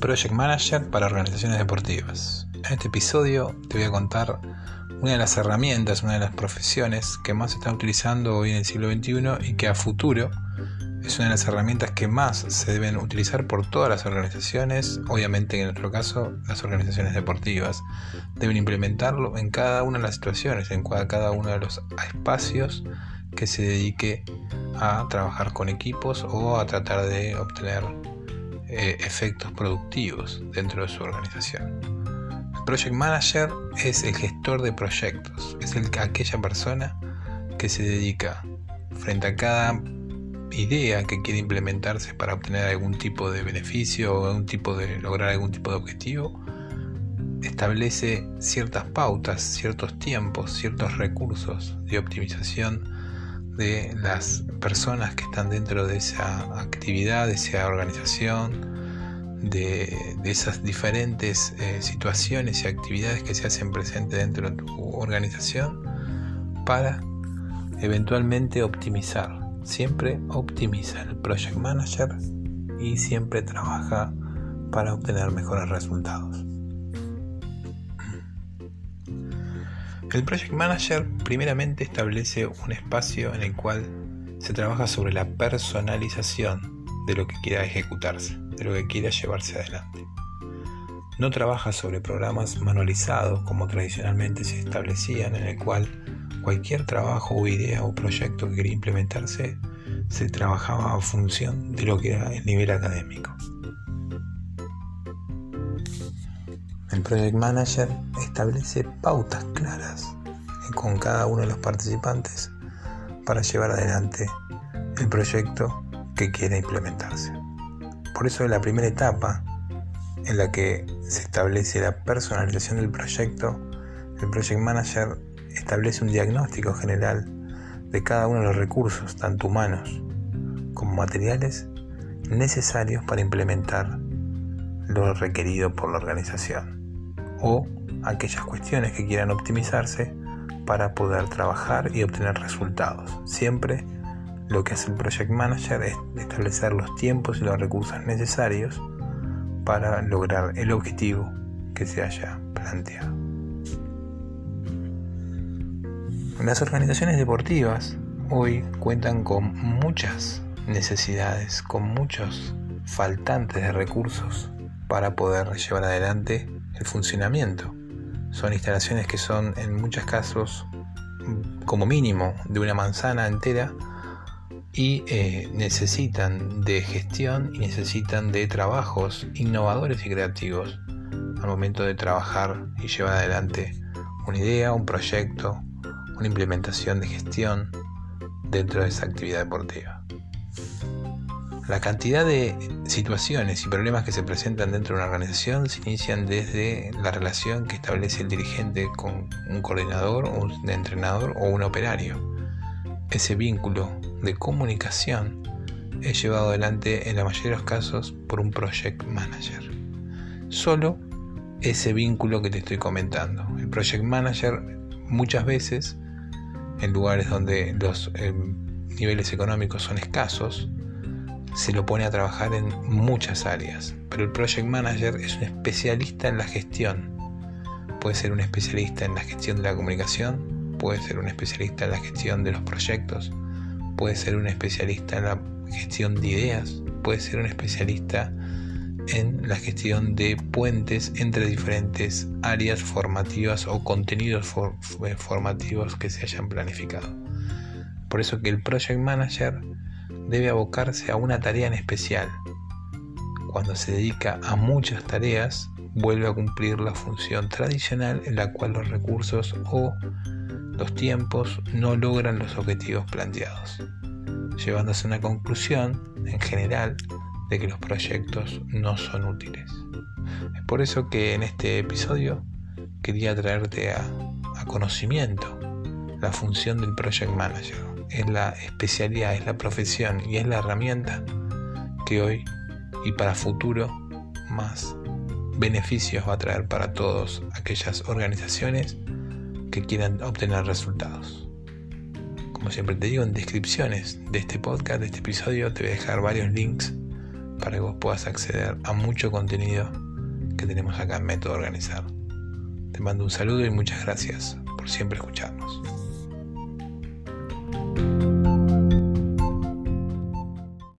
Project Manager para organizaciones deportivas. En este episodio te voy a contar una de las herramientas, una de las profesiones que más se están utilizando hoy en el siglo XXI y que a futuro es una de las herramientas que más se deben utilizar por todas las organizaciones, obviamente en nuestro caso las organizaciones deportivas. Deben implementarlo en cada una de las situaciones, en cada uno de los espacios que se dedique a trabajar con equipos o a tratar de obtener eh, efectos productivos dentro de su organización. El Project Manager es el gestor de proyectos, es el, aquella persona que se dedica frente a cada idea que quiere implementarse para obtener algún tipo de beneficio o algún tipo de lograr algún tipo de objetivo, establece ciertas pautas, ciertos tiempos, ciertos recursos de optimización de las personas que están dentro de esa actividad, de esa organización, de, esas diferentes eh, situaciones y actividades que se hacen presentes dentro de tu organización para eventualmente optimizar. Siempre optimiza el project manager y siempre trabaja para obtener mejores resultados. El Project Manager primeramente establece un espacio en el cual se trabaja sobre la personalización de lo que quiera ejecutarse, de lo que quiera llevarse adelante. No trabaja sobre programas manualizados como tradicionalmente se establecían, en el cual cualquier trabajo o idea o proyecto que quería implementarse se trabajaba a función de lo que era el nivel académico. El Project Manager establece pautas claras con cada uno de los participantes para llevar adelante el proyecto que quiere implementarse. Por eso en la primera etapa en la que se establece la personalización del proyecto, el Project Manager establece un diagnóstico general de cada uno de los recursos, tanto humanos como materiales, necesarios para implementar lo requerido por la organización o aquellas cuestiones que quieran optimizarse para poder trabajar y obtener resultados. Siempre lo que hace el Project Manager es establecer los tiempos y los recursos necesarios para lograr el objetivo que se haya planteado. Las organizaciones deportivas hoy cuentan con muchas necesidades, con muchos faltantes de recursos para poder llevar adelante el funcionamiento. Son instalaciones que son en muchos casos como mínimo de una manzana entera y eh, necesitan de gestión y necesitan de trabajos innovadores y creativos al momento de trabajar y llevar adelante una idea, un proyecto, una implementación de gestión dentro de esa actividad deportiva. La cantidad de situaciones y problemas que se presentan dentro de una organización se inician desde la relación que establece el dirigente con un coordinador, un entrenador o un operario. Ese vínculo de comunicación es llevado adelante en la mayoría de los casos por un project manager. Solo ese vínculo que te estoy comentando. El project manager muchas veces en lugares donde los eh, niveles económicos son escasos, se lo pone a trabajar en muchas áreas, pero el project manager es un especialista en la gestión. Puede ser un especialista en la gestión de la comunicación, puede ser un especialista en la gestión de los proyectos, puede ser un especialista en la gestión de ideas, puede ser un especialista en la gestión de puentes entre diferentes áreas formativas o contenidos eh, formativos que se hayan planificado. Por eso que el project manager debe abocarse a una tarea en especial. Cuando se dedica a muchas tareas, vuelve a cumplir la función tradicional en la cual los recursos o los tiempos no logran los objetivos planteados, llevándose a una conclusión, en general, de que los proyectos no son útiles. Es por eso que en este episodio quería traerte a, a conocimiento la función del Project Manager es la especialidad, es la profesión y es la herramienta que hoy y para futuro más beneficios va a traer para todas aquellas organizaciones que quieran obtener resultados. Como siempre te digo, en descripciones de este podcast, de este episodio, te voy a dejar varios links para que vos puedas acceder a mucho contenido que tenemos acá en Método Organizar. Te mando un saludo y muchas gracias por siempre escucharnos.